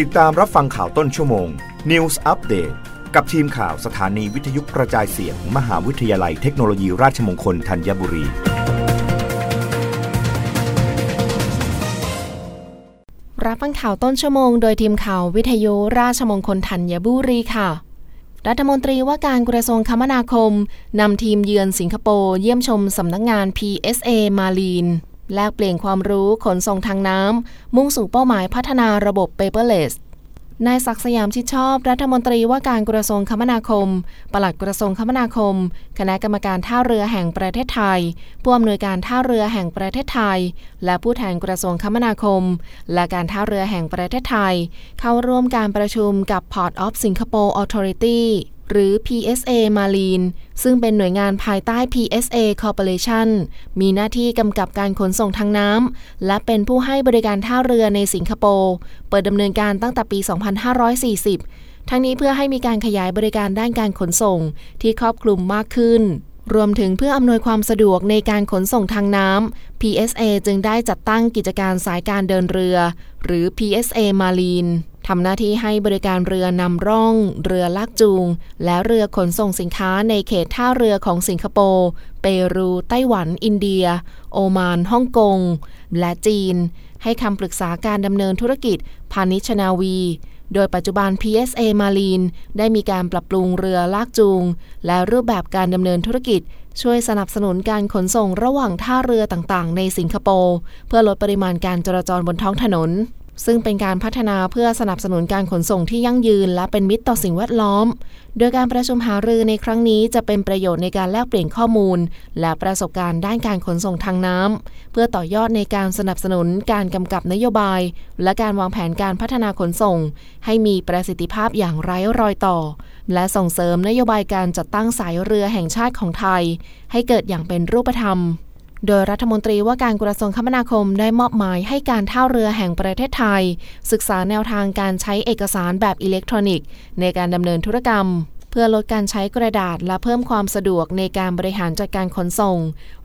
ติดตามรับฟังข่าวต้นชั่วโมง News Update กับทีมข่าวสถานีวิทยุกระจายเสียงมมหาวิทยาลัยเทคโนโลยีราชมงคลธัญบุรี รับฟังข่าวต้นชั่วโมงโดยทีมข่าววิทยุราชมงคลธัญบุรีค่ะ รัฐมนตรีว่าการกระทรวงคมนาคมนำทีมเยือนสิงคโปร์เยี่ยมชมสำนักงงาน PSA มาลีน แลกเปลี่ยนความรู้ขนส่งทางน้ำ มุ่งสู่เป้าหมายพัฒนาระบบ paperless นายศักสยามชิดชอบ รัฐมนตรีว่าการกระทรวงคมนาคม ปลัดกระทรวงคมนาคม คณะกรรมการท่าเรือแห่งประเทศไทย ผู้อำนวยการท่าเรือแห่งประเทศไทย และผู้แทนกระทรวงคมนาคม และการท่าเรือแห่งประเทศไทย เข้าร่วมการประชุมกับ Port of Singapore Authority หรือ PSA Marine ซึ่งเป็นหน่วยงานภายใต้ PSA Corporation มีหน้าที่กำกับการขนส่งทางน้ำ และเป็นผู้ให้บริการท่าเรือในสิงคโปร์ เปิดดำเนินการตั้งแต่ปี 2540 ทั้งนี้เพื่อให้มีการขยายบริการด้านการขนส่งที่ครอบคลุมมากขึ้น รวมถึงเพื่ออำนวยความสะดวกในการขนส่งทางน้ำ PSA จึงได้จัดตั้งกิจการสายการเดินเรือ หรือ PSA Marine ทำหน้าที่ให้บริการเรือนำร่อง เรือลากจูง และเรือขนส่งสินค้าในเขตท่าเรือของสิงคโปร์เปรู ไต้หวัน อินเดีย โอมานฮ่องกง และจีน ให้คำปรึกษาการดำเนินธุรกิจ พาณิชนาวี โดยปัจจุบัน PSA Marine ได้มีการปรับปรุงเรือลากจูง และรูปแบบการดำเนินธุรกิจช่วยสนับสนุนการขนส่งระหว่างท่าเรือต่างๆ ในสิงคโปร์เพื่อลดปริมาณการจราจรบนท้องถนน ซึ่งเป็นการพัฒนาเพื่อสนับสนุนการขนส่งที่ยั่งยืน และเป็นมิตรต่อสิ่งแวดล้อม โดยการประชุมหารือในครั้งนี้จะเป็นประโยชน์ในการแลกเปลี่ยนข้อมูล และประสบการณ์ด้านการขนส่งทางน้ำ เพื่อต่อยอดในการสนับสนุนการกำกับนโยบาย และการวางแผนการพัฒนาขนส่ง ให้มีประสิทธิภาพอย่างไร้รอยต่อ และส่งเสริมนโยบายการจัดตั้งสายเรือแห่งชาติของไทย ให้เกิดอย่างเป็นรูปธรรม โดยรัฐมนตรีว่าการกระทรวงคมนาคมได้มอบหมายให้การท่าเรือแห่งประเทศไทย ศึกษาแนวทางการใช้เอกสารแบบอิเล็กทรอนิกส์ ในการดำเนินธุรกรรม เพื่อลดการใช้กระดาษและเพิ่มความสะดวกในการบริหารจัดการขนส่ง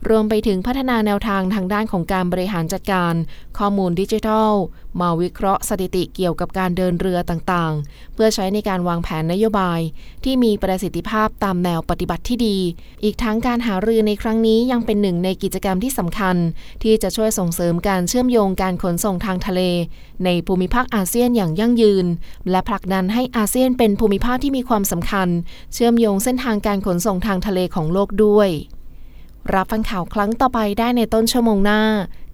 รวมไปถึงพัฒนาแนวทางทางด้านของการบริหารจัดการ ข้อมูลดิจิทัล มาวิเคราะห์สถิติเกี่ยวกับการเดินเรือต่างๆ เพื่อใช้ในการวางแผนนโยบาย ที่มีประสิทธิภาพตามแนวปฏิบัติที่ดี อีกทั้งการหารือในครั้งนี้ยังเป็นหนึ่งในกิจกรรมที่สำคัญ ที่จะช่วยส่งเสริมการเชื่อมโยงการขนส่งทางทะเล ในภูมิภาคอาเซียนอย่างยั่งยืน และผลักดันให้อาเซียนเป็นภูมิภาคที่มีความสำคัญ เชื่อมโยงเส้นทางการขนส่งทางทะเลของโลกด้วย รับฟังข่าวครั้งต่อไปได้ในต้นชั่วโมงหน้า